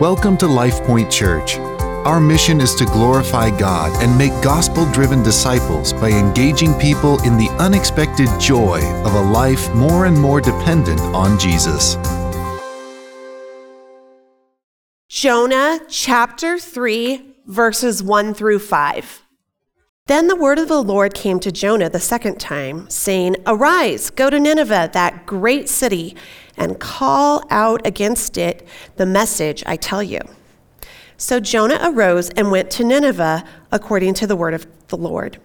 Welcome to LifePoint Church. Our mission is to glorify God and make gospel driven disciples by engaging people in the unexpected joy of a life more and more dependent on Jesus. Jonah chapter 3, verses 1 through 5. Then the word of the Lord came to Jonah the second time, saying, Arise, go to Nineveh, that great city, and call out against it the message I tell you. So Jonah arose and went to Nineveh according to the word of the Lord.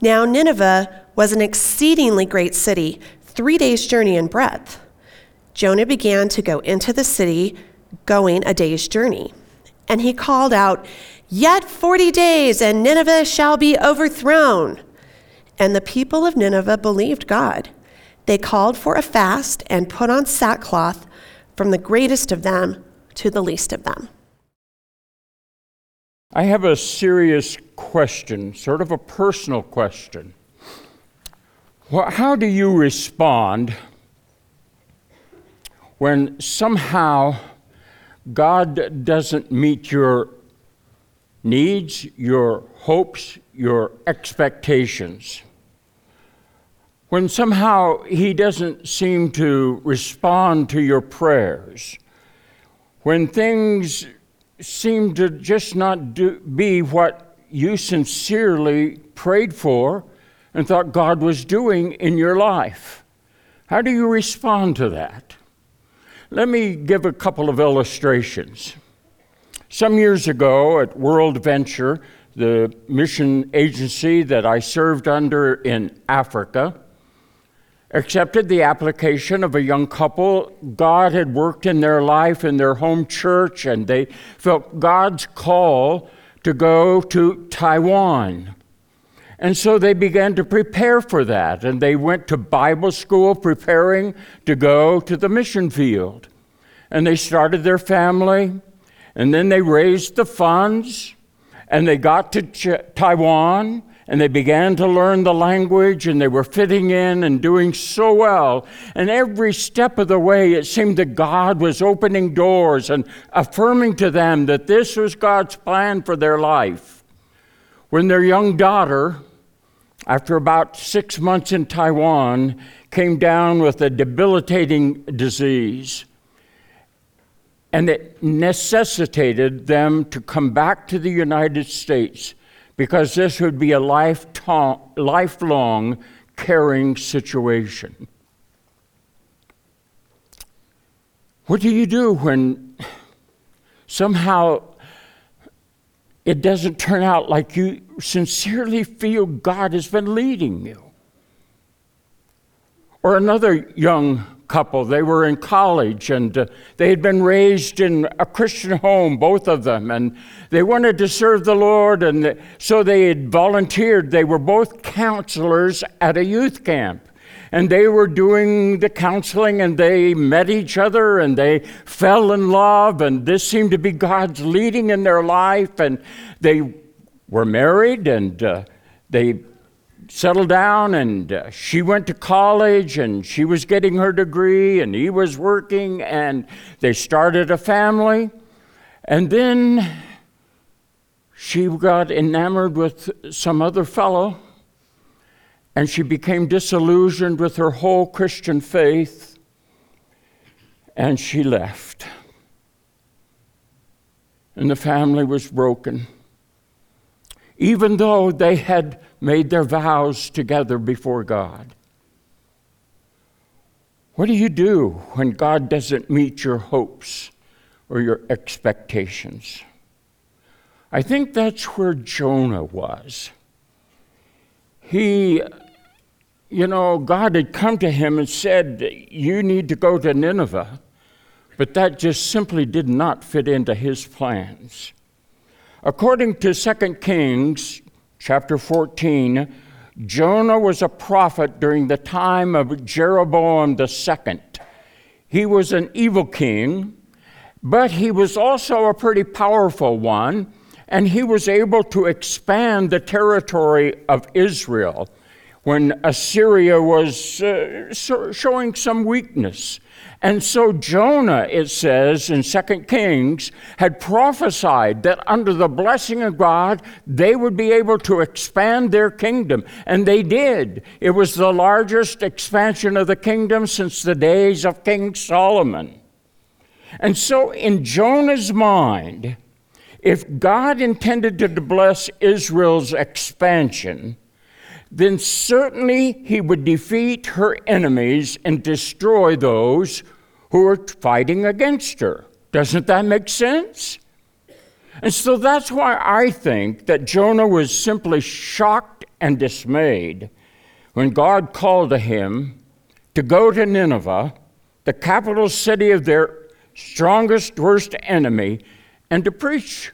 Now Nineveh was an exceedingly great city, three days' journey in breadth. Jonah began to go into the city, going a day's journey. And he called out, Yet 40 days, and Nineveh shall be overthrown. And the people of Nineveh believed God. They called for a fast and put on sackcloth from the greatest of them to the least of them. I have a serious question, sort of a personal question. How do you respond when somehow God doesn't meet your needs, your hopes, your expectations. When somehow He doesn't seem to respond to your prayers, when things seem to just not do, be what you sincerely prayed for and thought God was doing in your life. How do you respond to that? Let me give a couple of illustrations. Some years ago at World Venture, the mission agency that I served under in Africa, accepted the application of a young couple. God had worked in their life in their home church, and they felt God's call to go to Taiwan. And so they began to prepare for that, and they went to Bible school preparing to go to the mission field. And they started their family and then they raised the funds and they got to Ch- Taiwan and they began to learn the language and they were fitting in and doing so well. And every step of the way, it seemed that God was opening doors and affirming to them that this was God's plan for their life. When their young daughter, after about six months in Taiwan, came down with a debilitating disease, and it necessitated them to come back to the United States because this would be a lifelong caring situation. What do you do when somehow it doesn't turn out like you sincerely feel God has been leading you? Or another young couple. They were in college and uh, they had been raised in a Christian home, both of them, and they wanted to serve the Lord, and so they had volunteered. They were both counselors at a youth camp. And they were doing the counseling and they met each other and they fell in love, and this seemed to be God's leading in their life. And they were married and uh, they settled down and uh, she went to college and she was getting her degree and he was working and they started a family and then she got enamored with some other fellow and she became disillusioned with her whole Christian faith and she left. And the family was broken. Even though they had made their vows together before God. What do you do when God doesn't meet your hopes or your expectations? I think that's where Jonah was. He, you know, God had come to him and said, You need to go to Nineveh, but that just simply did not fit into his plans. According to 2 Kings chapter 14, Jonah was a prophet during the time of Jeroboam II. He was an evil king, but he was also a pretty powerful one, and he was able to expand the territory of Israel. when Assyria was uh, showing some weakness. And so Jonah, it says in 2 Kings, had prophesied that under the blessing of God, they would be able to expand their kingdom. And they did. It was the largest expansion of the kingdom since the days of King Solomon. And so, in Jonah's mind, if God intended to bless Israel's expansion, then certainly he would defeat her enemies and destroy those who are fighting against her. Doesn't that make sense? And so that's why I think that Jonah was simply shocked and dismayed when God called to him to go to Nineveh, the capital city of their strongest, worst enemy, and to preach.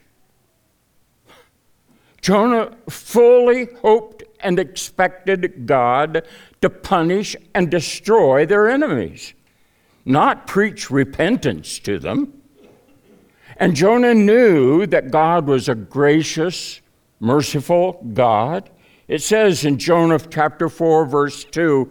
Jonah fully hoped and expected God to punish and destroy their enemies, not preach repentance to them. And Jonah knew that God was a gracious, merciful God. It says in Jonah chapter 4, verse 2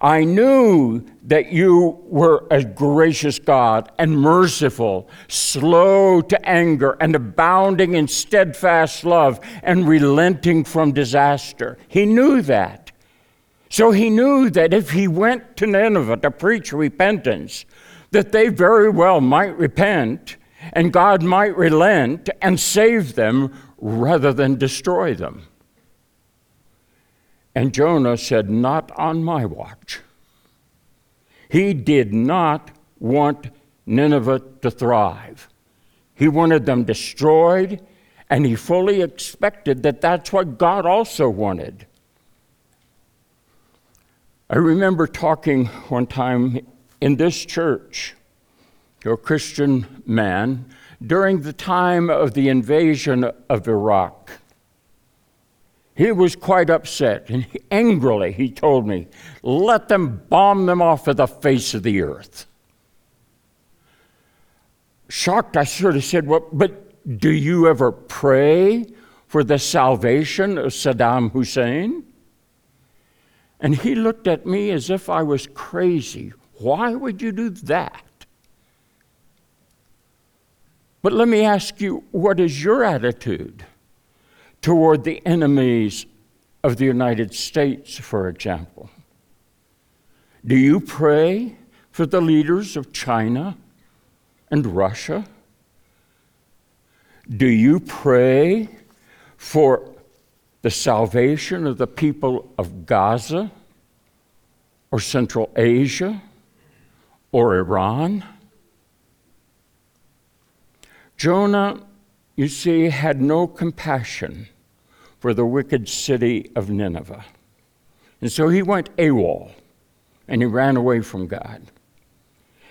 I knew that you were a gracious God and merciful, slow to anger, and abounding in steadfast love, and relenting from disaster. He knew that. So he knew that if he went to Nineveh to preach repentance, that they very well might repent and God might relent and save them rather than destroy them. And Jonah said, Not on my watch. He did not want Nineveh to thrive. He wanted them destroyed, and he fully expected that that's what God also wanted. I remember talking one time in this church to a Christian man during the time of the invasion of Iraq. He was quite upset, and he, angrily he told me, Let them bomb them off of the face of the earth. Shocked, I sort of said, Well, but do you ever pray for the salvation of Saddam Hussein? And he looked at me as if I was crazy. Why would you do that? But let me ask you, what is your attitude? Toward the enemies of the United States, for example? Do you pray for the leaders of China and Russia? Do you pray for the salvation of the people of Gaza or Central Asia or Iran? Jonah you see, had no compassion for the wicked city of Nineveh. And so he went AWOL and he ran away from God.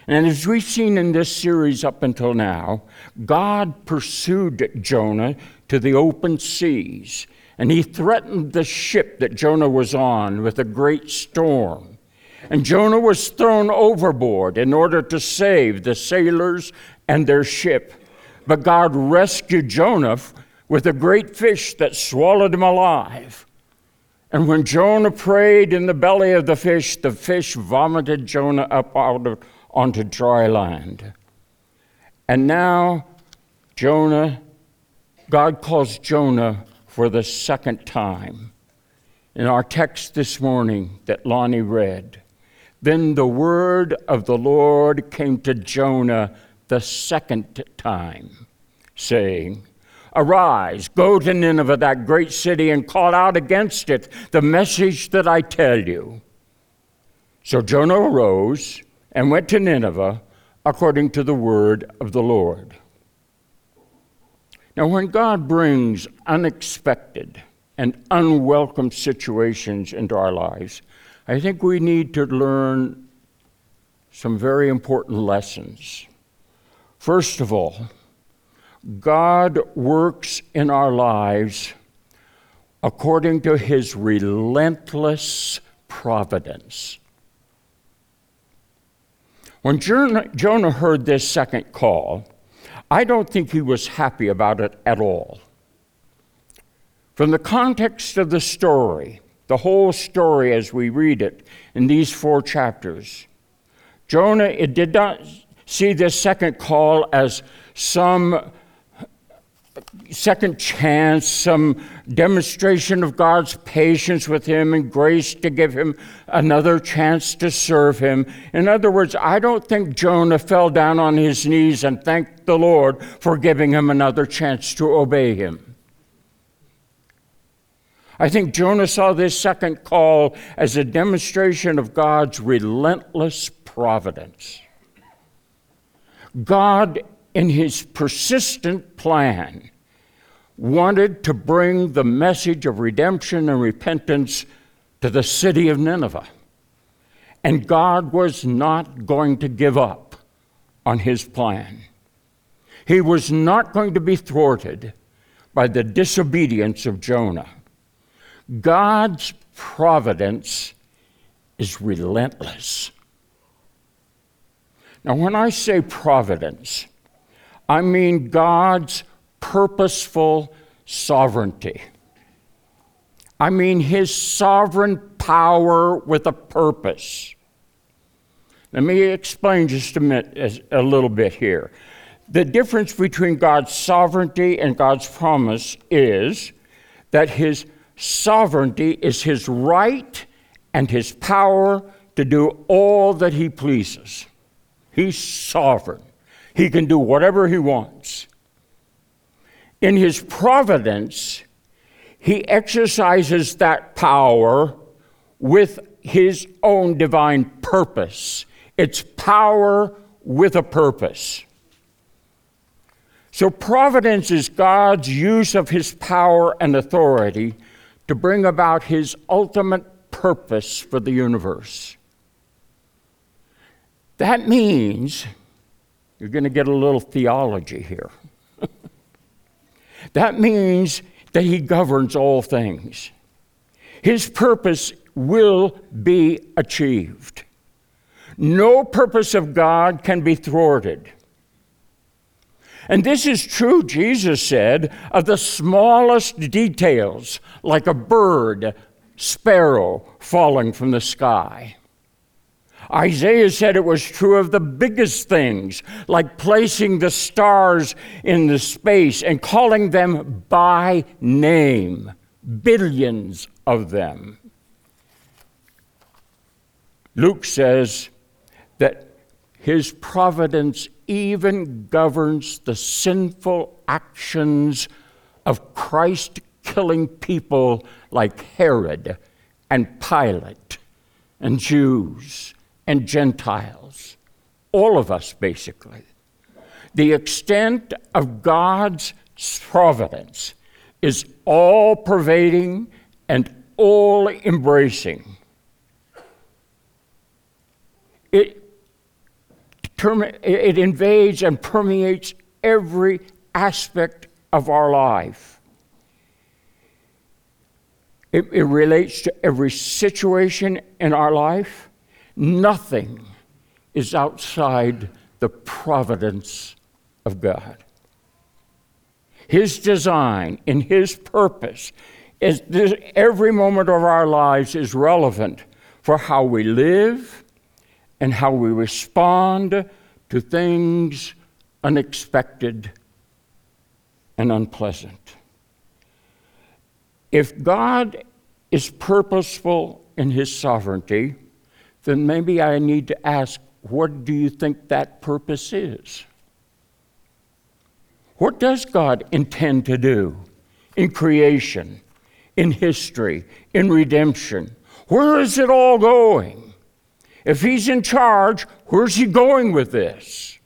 And as we've seen in this series up until now, God pursued Jonah to the open seas, and he threatened the ship that Jonah was on with a great storm. And Jonah was thrown overboard in order to save the sailors and their ship. But God rescued Jonah with a great fish that swallowed him alive. And when Jonah prayed in the belly of the fish, the fish vomited Jonah up out of, onto dry land. And now, Jonah, God calls Jonah for the second time. In our text this morning that Lonnie read, then the word of the Lord came to Jonah the second time, saying, Arise, go to Nineveh, that great city, and call out against it the message that I tell you. So Jonah arose and went to Nineveh according to the word of the Lord. Now, when God brings unexpected and unwelcome situations into our lives, I think we need to learn some very important lessons. First of all, God works in our lives according to his relentless providence. When Jonah heard this second call, I don't think he was happy about it at all. From the context of the story, the whole story as we read it in these four chapters. Jonah it did not see this second call as some second chance, some demonstration of God's patience with him and grace to give him another chance to serve him. In other words, I don't think Jonah fell down on his knees and thanked the Lord for giving him another chance to obey him. I think Jonah saw this second call as a demonstration of God's relentless providence. God in his persistent plan, wanted to bring the message of redemption and repentance to the city of Nineveh. And God was not going to give up on his plan. He was not going to be thwarted by the disobedience of Jonah. God's providence is relentless. Now, when I say providence, I mean God's purposeful sovereignty. I mean His sovereign power with a purpose. Let me explain just a, minute, a little bit here. The difference between God's sovereignty and God's promise is that His sovereignty is His right and His power to do all that He pleases. He's sovereign. He can do whatever he wants. In his providence, he exercises that power with his own divine purpose. It's power with a purpose. So, providence is God's use of his power and authority to bring about his ultimate purpose for the universe. That means you're going to get a little theology here. that means that he governs all things. His purpose will be achieved. No purpose of God can be thwarted. And this is true, Jesus said, of the smallest details, like a bird, sparrow falling from the sky. Isaiah said it was true of the biggest things, like placing the stars in the space and calling them by name, billions of them. Luke says that his providence even governs the sinful actions of Christ killing people like Herod and Pilate and Jews and Gentiles, all of us basically. The extent of God's providence is all pervading and all embracing. It, it invades and permeates every aspect of our life. It, it relates to every situation in our life Nothing is outside the providence of God. His design and His purpose is this, every moment of our lives is relevant for how we live and how we respond to things unexpected and unpleasant. If God is purposeful in His sovereignty, then maybe I need to ask what do you think that purpose is? What does God intend to do in creation, in history, in redemption? Where is it all going? If He's in charge, where's He going with this?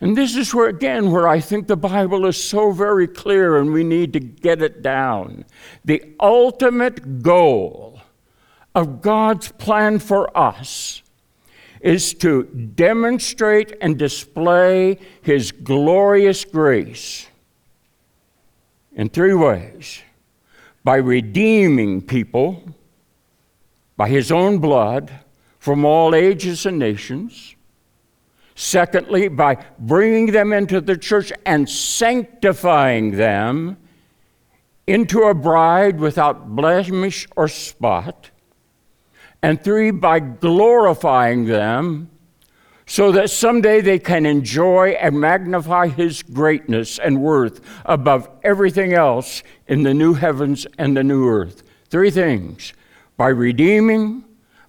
And this is where, again, where I think the Bible is so very clear and we need to get it down. The ultimate goal of God's plan for us is to demonstrate and display His glorious grace in three ways by redeeming people by His own blood from all ages and nations. Secondly, by bringing them into the church and sanctifying them into a bride without blemish or spot, and three, by glorifying them so that someday they can enjoy and magnify his greatness and worth above everything else in the new heavens and the new earth. Three things by redeeming,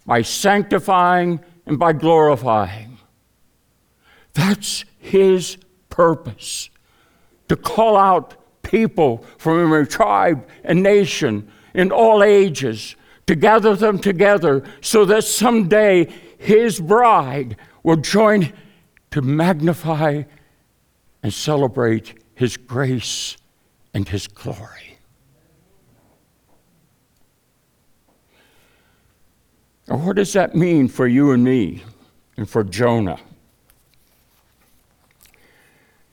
by sanctifying, and by glorifying. That's his purpose to call out people from every tribe and nation in all ages, to gather them together so that someday his bride will join to magnify and celebrate his grace and his glory. Now, what does that mean for you and me and for Jonah?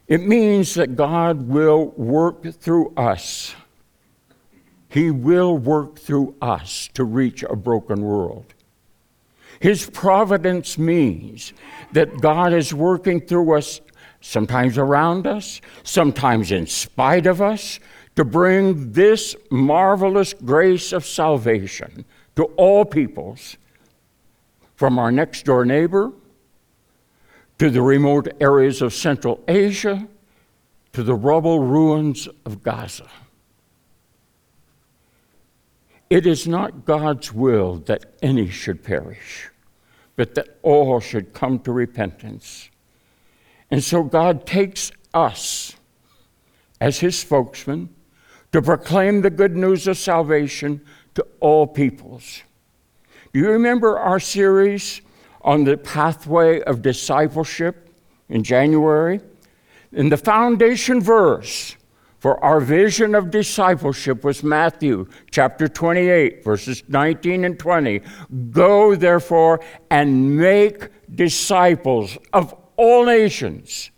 It means that God will work through us. He will work through us to reach a broken world. His providence means that God is working through us, sometimes around us, sometimes in spite of us, to bring this marvelous grace of salvation to all peoples, from our next door neighbor to the remote areas of Central Asia to the rubble ruins of Gaza. It is not God's will that any should perish, but that all should come to repentance. And so God takes us as his spokesman to proclaim the good news of salvation to all peoples. Do you remember our series on the pathway of discipleship in January? In the foundation verse, for our vision of discipleship was Matthew chapter 28, verses 19 and 20. Go, therefore, and make disciples of all nations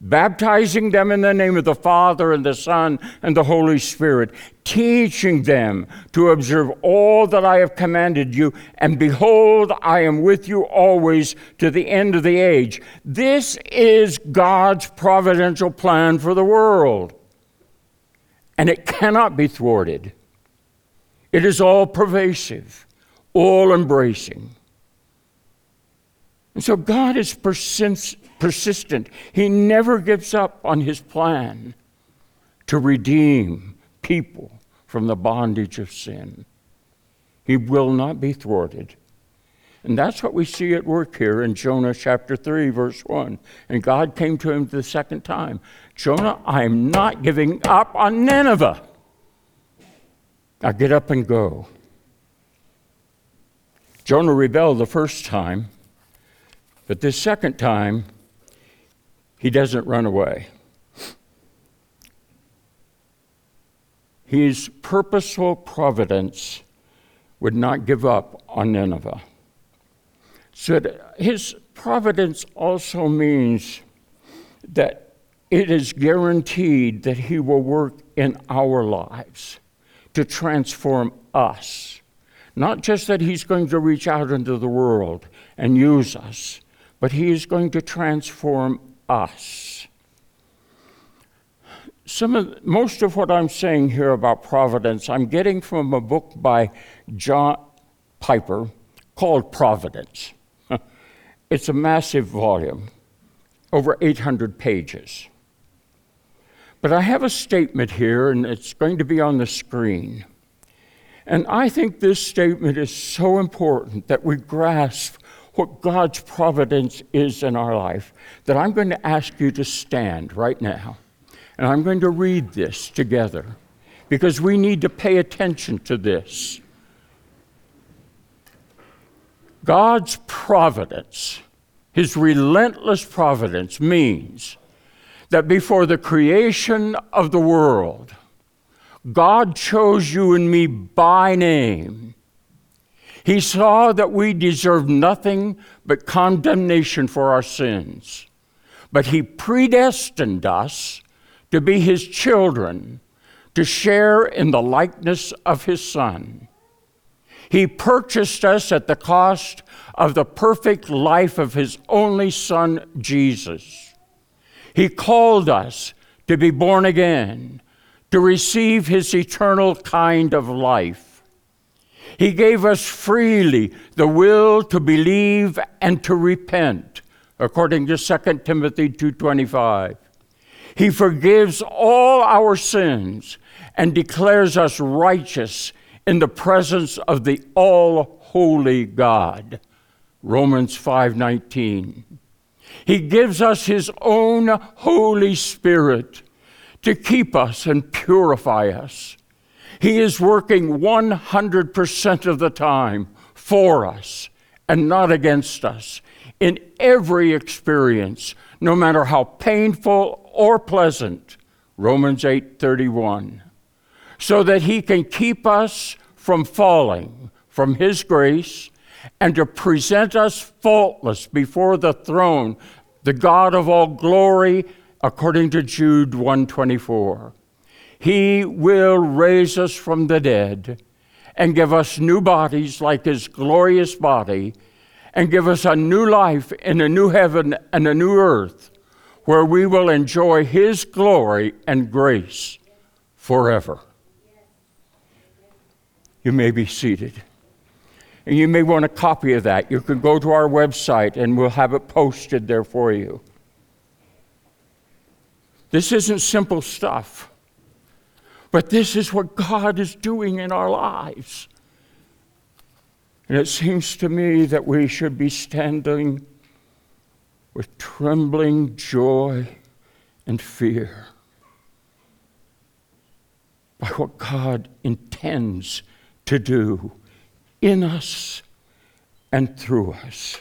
baptizing them in the name of the Father and the Son and the Holy Spirit, teaching them to observe all that I have commanded you, and behold, I am with you always to the end of the age. This is God's providential plan for the world, and it cannot be thwarted. It is all pervasive, all embracing. And so God is persistent persistent. He never gives up on his plan to redeem people from the bondage of sin. He will not be thwarted. And that's what we see at work here in Jonah chapter 3, verse 1. And God came to him the second time Jonah, I am not giving up on Nineveh. Now get up and go. Jonah rebelled the first time, but this second time, he doesn't run away. His purposeful providence would not give up on Nineveh. So his providence also means that it is guaranteed that he will work in our lives to transform us. Not just that he's going to reach out into the world and use us, but he is going to transform us. Some of, most of what I'm saying here about providence, I'm getting from a book by John Piper called Providence. it's a massive volume, over 800 pages. But I have a statement here, and it's going to be on the screen. And I think this statement is so important that we grasp what God's providence is in our life, that I'm going to ask you to stand right now. And I'm going to read this together because we need to pay attention to this. God's providence, His relentless providence, means that before the creation of the world, God chose you and me by name he saw that we deserved nothing but condemnation for our sins. But He predestined us to be His children, to share in the likeness of His Son. He purchased us at the cost of the perfect life of His only Son, Jesus. He called us to be born again to receive his eternal kind of life. He gave us freely the will to believe and to repent, according to 2 Timothy 2:25. He forgives all our sins and declares us righteous in the presence of the all holy God. Romans 5:19. He gives us his own holy spirit to keep us and purify us. He is working 100% of the time for us and not against us in every experience, no matter how painful or pleasant. Romans 8:31. So that he can keep us from falling from his grace and to present us faultless before the throne, the God of all glory, according to Jude 124. He will raise us from the dead and give us new bodies like his glorious body and give us a new life in a new heaven and a new earth where we will enjoy his glory and grace forever. You may be seated. And you may want a copy of that. You can go to our website and we'll have it posted there for you. This isn't simple stuff, but this is what God is doing in our lives. And it seems to me that we should be standing with trembling joy and fear by what God intends to do in us and through us.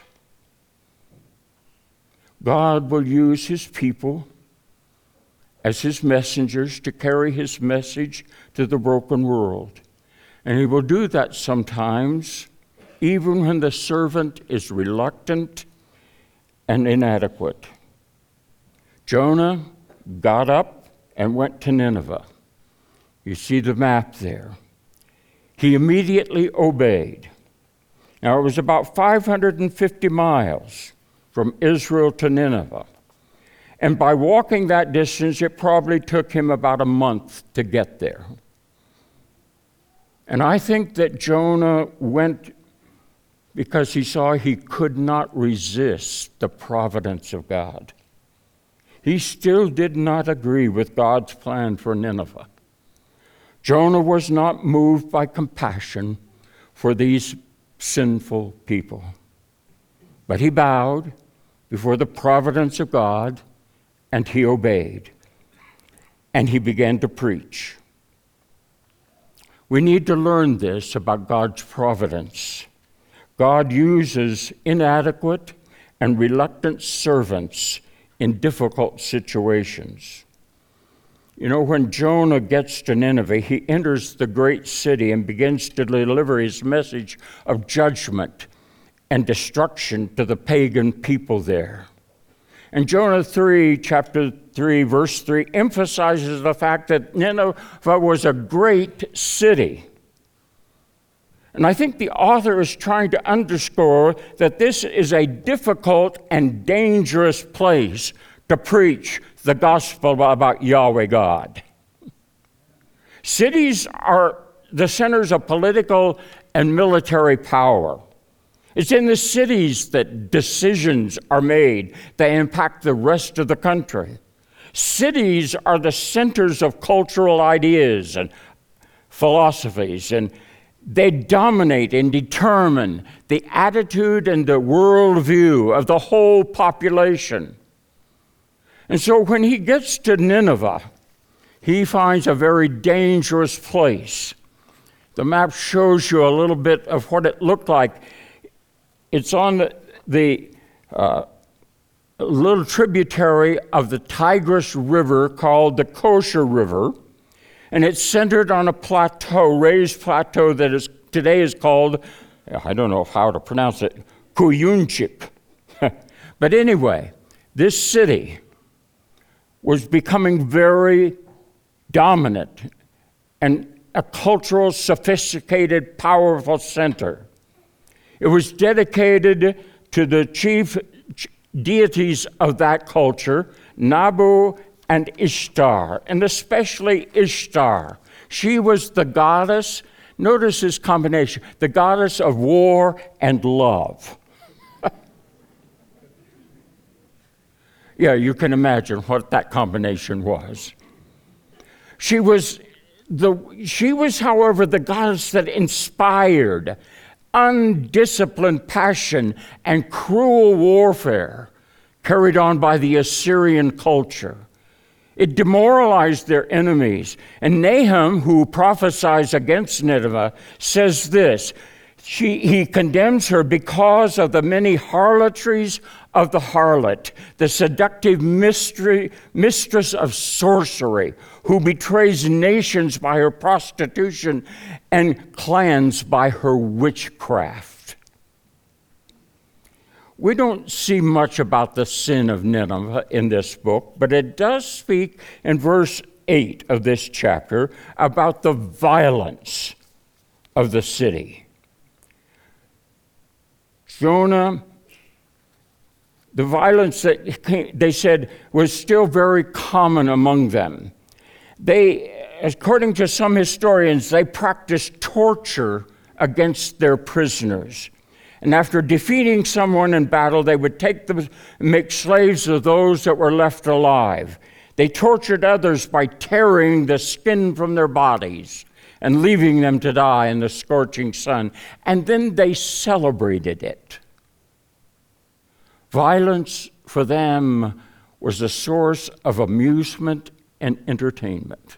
God will use his people as his messengers to carry his message to the broken world. And he will do that sometimes, even when the servant is reluctant and inadequate. Jonah got up and went to Nineveh. You see the map there. He immediately obeyed. Now, it was about 550 miles from Israel to Nineveh. And by walking that distance, it probably took him about a month to get there. And I think that Jonah went because he saw he could not resist the providence of God. He still did not agree with God's plan for Nineveh. Jonah was not moved by compassion for these sinful people, but he bowed before the providence of God and he obeyed. And he began to preach. We need to learn this about God's providence. God uses inadequate and reluctant servants in difficult situations. You know, when Jonah gets to Nineveh, he enters the great city and begins to deliver his message of judgment and destruction to the pagan people there. And Jonah 3, chapter 3, verse 3, emphasizes the fact that Nineveh was a great city. And I think the author is trying to underscore that this is a difficult and dangerous place to preach the gospel about Yahweh God. Cities are the centers of political and military power. It's in the cities that decisions are made that impact the rest of the country. Cities are the centers of cultural ideas and philosophies, and they dominate and determine the attitude and the worldview of the whole population. And so when he gets to Nineveh, he finds a very dangerous place. The map shows you a little bit of what it looked like. It's on the, the uh, little tributary of the Tigris River called the Khosr River, and it's centered on a plateau, raised plateau that is today is called, I don't know how to pronounce it, Kuyunchik. but anyway, this city was becoming very dominant and a cultural, sophisticated, powerful center. It was dedicated to the chief deities of that culture, Nabu and Ishtar, and especially Ishtar. She was the goddess, notice this combination, the goddess of war and love. Yeah, you can imagine what that combination was. She was the, she was, however, the goddess that inspired undisciplined passion and cruel warfare carried on by the Assyrian culture. It demoralized their enemies. And Nahum, who prophesies against Nineveh, says this she, he condemns her because of the many harlotries of the harlot, the seductive mystery, mistress of sorcery, who betrays nations by her prostitution and clans by her witchcraft. We don't see much about the sin of Nineveh in this book, but it does speak in verse 8 of this chapter about the violence of the city. Jonah the violence that came, they said was still very common among them. They, according to some historians, they practiced torture against their prisoners. And after defeating someone in battle, they would take them, make slaves of those that were left alive. They tortured others by tearing the skin from their bodies and leaving them to die in the scorching sun. And then they celebrated it. Violence for them was a source of amusement and entertainment.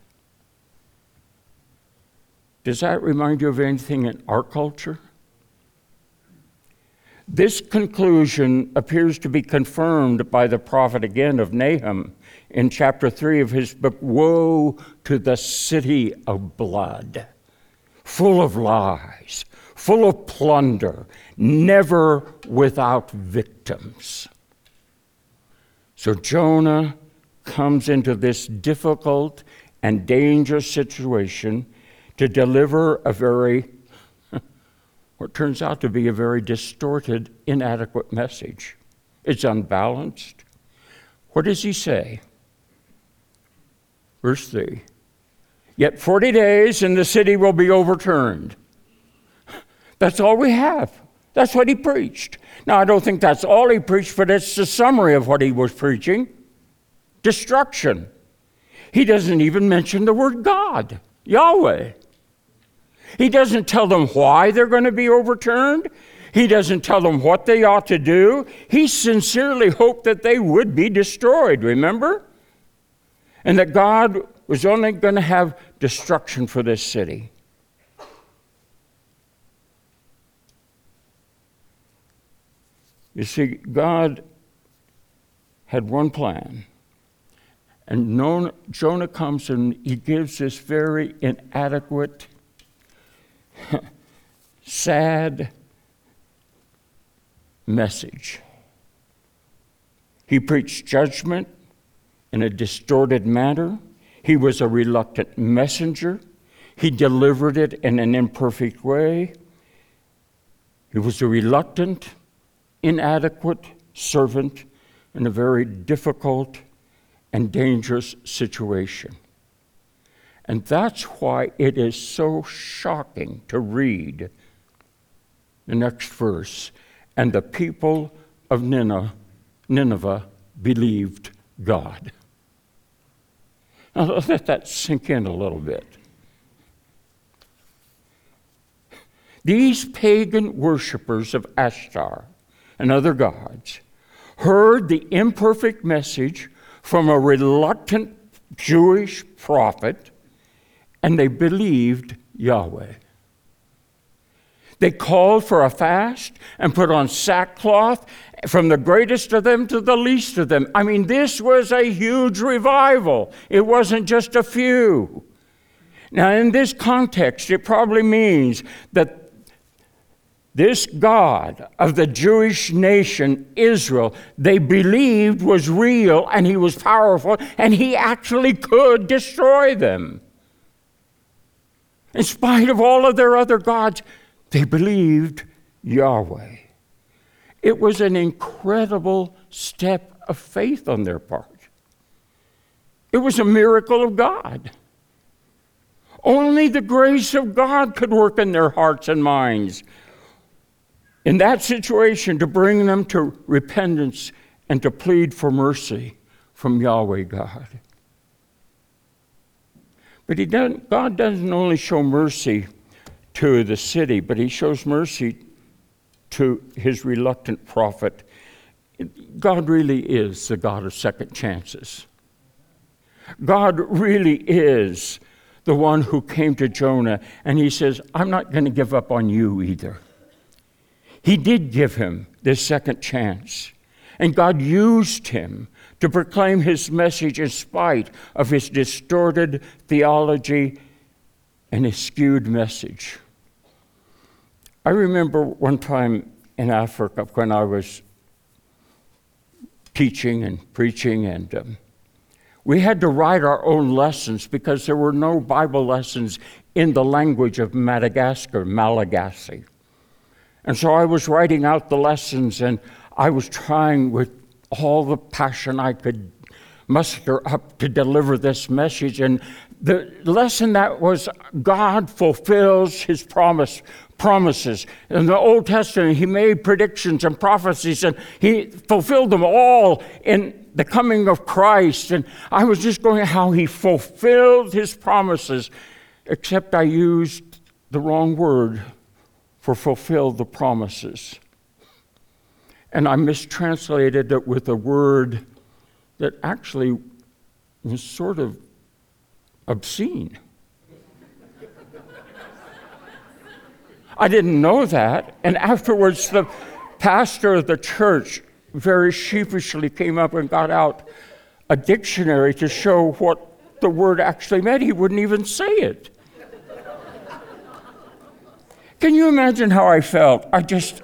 Does that remind you of anything in our culture? This conclusion appears to be confirmed by the prophet again of Nahum in chapter 3 of his book, Woe to the City of Blood, full of lies, full of plunder, never without victims. So Jonah comes into this difficult and dangerous situation to deliver a very, what turns out to be a very distorted, inadequate message. It's unbalanced. What does he say? Verse 3 Yet 40 days and the city will be overturned. That's all we have. That's what he preached. Now, I don't think that's all he preached, but it's the summary of what he was preaching destruction. He doesn't even mention the word God, Yahweh. He doesn't tell them why they're going to be overturned. He doesn't tell them what they ought to do. He sincerely hoped that they would be destroyed, remember? And that God was only going to have destruction for this city. You see, God had one plan. And Jonah comes and he gives this very inadequate, sad message. He preached judgment in a distorted manner. He was a reluctant messenger. He delivered it in an imperfect way. He was a reluctant, inadequate servant in a very difficult and dangerous situation. And that's why it is so shocking to read the next verse. And the people of Nineveh, Nineveh believed God. Now let that sink in a little bit. These pagan worshippers of Ashtar and other gods, heard the imperfect message from a reluctant Jewish prophet, and they believed Yahweh. They called for a fast and put on sackcloth from the greatest of them to the least of them. I mean, this was a huge revival. It wasn't just a few. Now, in this context, it probably means that this God of the Jewish nation, Israel, they believed was real and he was powerful and he actually could destroy them. In spite of all of their other gods, they believed Yahweh. It was an incredible step of faith on their part. It was a miracle of God. Only the grace of God could work in their hearts and minds in that situation to bring them to repentance and to plead for mercy from Yahweh God. But doesn't, God doesn't only show mercy to the city, but he shows mercy to his reluctant prophet. God really is the God of second chances. God really is the one who came to Jonah and he says, I'm not going to give up on you either. He did give him this second chance, and God used him to proclaim his message in spite of his distorted theology and his skewed message. I remember one time in Africa when I was teaching and preaching, and um, we had to write our own lessons because there were no Bible lessons in the language of Madagascar, Malagasy. And so I was writing out the lessons, and I was trying with all the passion I could muster up to deliver this message. And the lesson that was God fulfills his promise promises. In the Old Testament, he made predictions and prophecies, and he fulfilled them all in the coming of Christ. And I was just going how he fulfilled his promises, except I used the wrong word for fulfill the promises. And I mistranslated it with a word that actually was sort of obscene. I didn't know that. And afterwards, the pastor of the church very sheepishly came up and got out a dictionary to show what the word actually meant. He wouldn't even say it. Can you imagine how I felt? I just,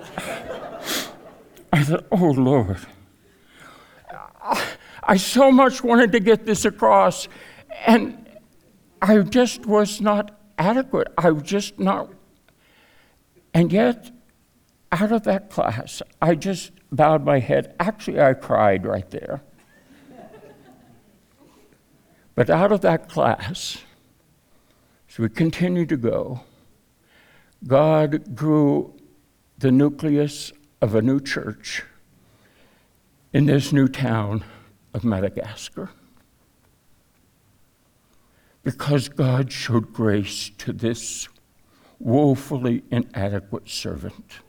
I thought, oh Lord. I so much wanted to get this across, and I just was not adequate. I was just not. And yet, out of that class, I just bowed my head. Actually, I cried right there. but out of that class, as we continued to go, God grew the nucleus of a new church in this new town of Madagascar. Because God showed grace to this woefully inadequate servant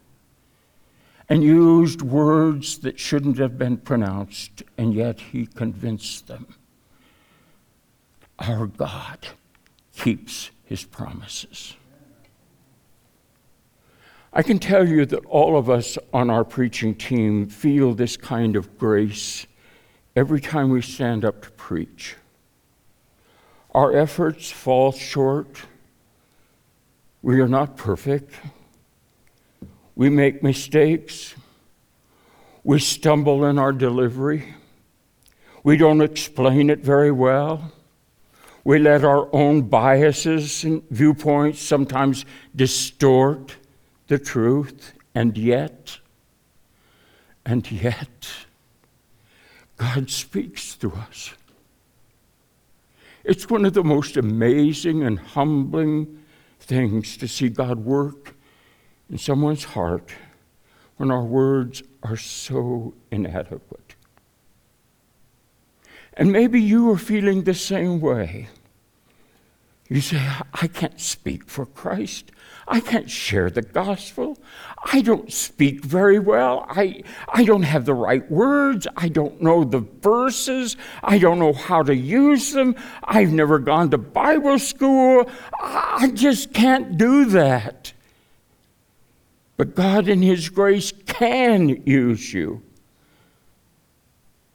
and used words that shouldn't have been pronounced, and yet he convinced them. Our God keeps his promises. I can tell you that all of us on our preaching team feel this kind of grace every time we stand up to preach. Our efforts fall short. We are not perfect. We make mistakes. We stumble in our delivery. We don't explain it very well. We let our own biases and viewpoints sometimes distort the truth, and yet, and yet, God speaks to us. It's one of the most amazing and humbling things to see God work in someone's heart when our words are so inadequate. And maybe you are feeling the same way. You say, I can't speak for Christ. I can't share the gospel. I don't speak very well. I, I don't have the right words. I don't know the verses. I don't know how to use them. I've never gone to Bible school. I just can't do that. But God, in His grace, can use you.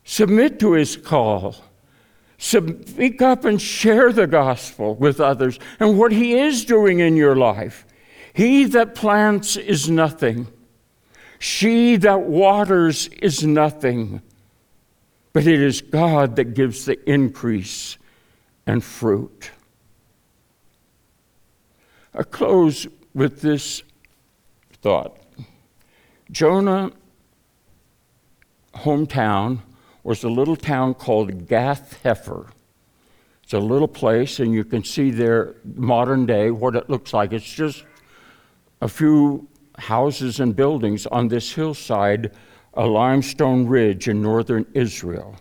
Submit to His call. Speak up and share the gospel with others and what He is doing in your life. He that plants is nothing, she that waters is nothing, but it is God that gives the increase and fruit. I close with this thought Jonah hometown was a little town called Gath Hefer. It's a little place, and you can see there modern day what it looks like. It's just a few houses and buildings on this hillside, a limestone ridge in northern Israel.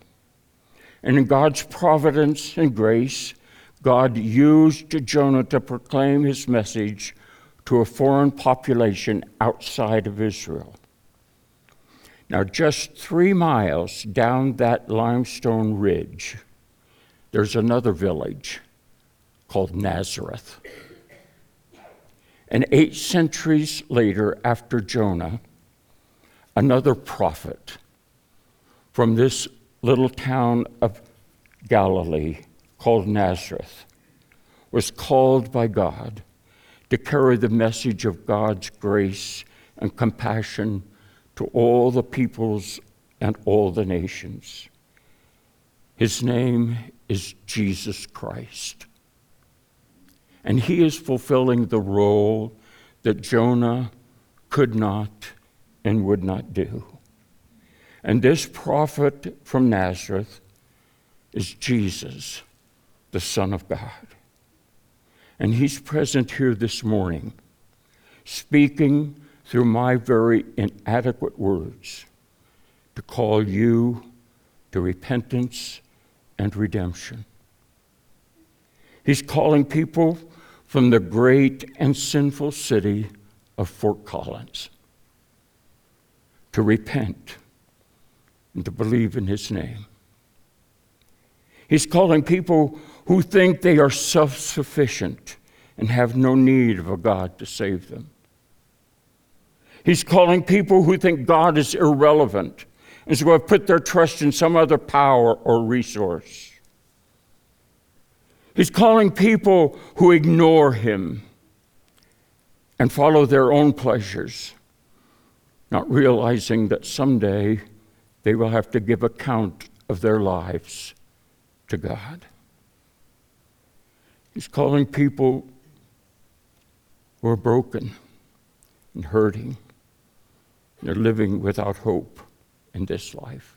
And in God's providence and grace, God used Jonah to proclaim his message to a foreign population outside of Israel. Now, just three miles down that limestone ridge, there's another village called Nazareth. And eight centuries later, after Jonah, another prophet from this little town of Galilee called Nazareth was called by God to carry the message of God's grace and compassion to all the peoples and all the nations. His name is Jesus Christ. And he is fulfilling the role that Jonah could not and would not do. And this prophet from Nazareth is Jesus, the Son of God. And he's present here this morning, speaking through my very inadequate words to call you to repentance and redemption. He's calling people from the great and sinful city of Fort Collins to repent and to believe in his name. He's calling people who think they are self sufficient and have no need of a God to save them. He's calling people who think God is irrelevant and so have put their trust in some other power or resource. He's calling people who ignore him and follow their own pleasures, not realizing that someday they will have to give account of their lives to God. He's calling people who are broken and hurting. They're living without hope in this life.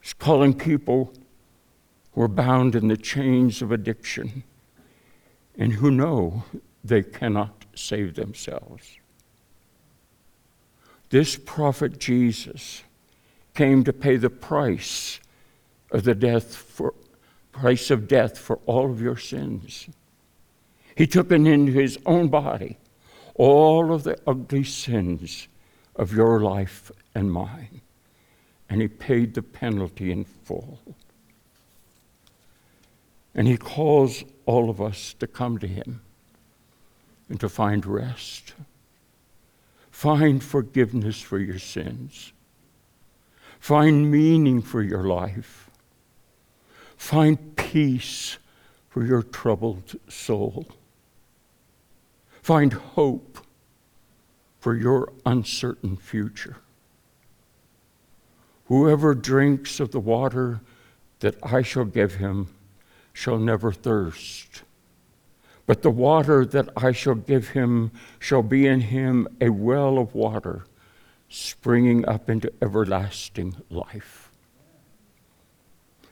He's calling people who are bound in the chains of addiction and who know they cannot save themselves. This prophet Jesus came to pay the price of the death for price of death for all of your sins. He took it into his own body all of the ugly sins of your life and mine, and he paid the penalty in full. And he calls all of us to come to him and to find rest. Find forgiveness for your sins. Find meaning for your life. Find peace for your troubled soul. Find hope for your uncertain future. Whoever drinks of the water that I shall give him shall never thirst. But the water that I shall give him shall be in him a well of water, springing up into everlasting life.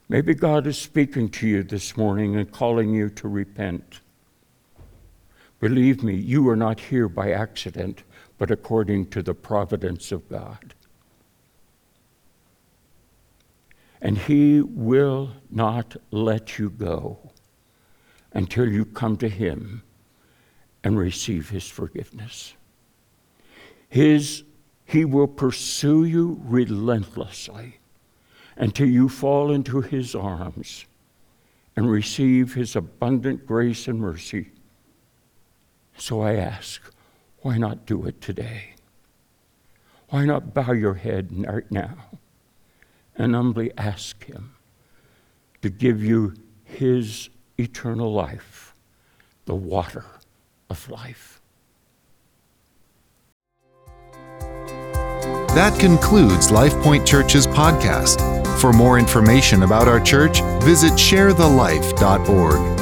Maybe God is speaking to you this morning and calling you to repent. Believe me, you are not here by accident, but according to the providence of God. And He will not let you go until you come to Him and receive His forgiveness. His, he will pursue you relentlessly until you fall into His arms and receive His abundant grace and mercy. So I ask, why not do it today? Why not bow your head right now? and humbly ask Him to give you His eternal life, the water of life. That concludes LifePoint Church's podcast. For more information about our church, visit sharethelife.org.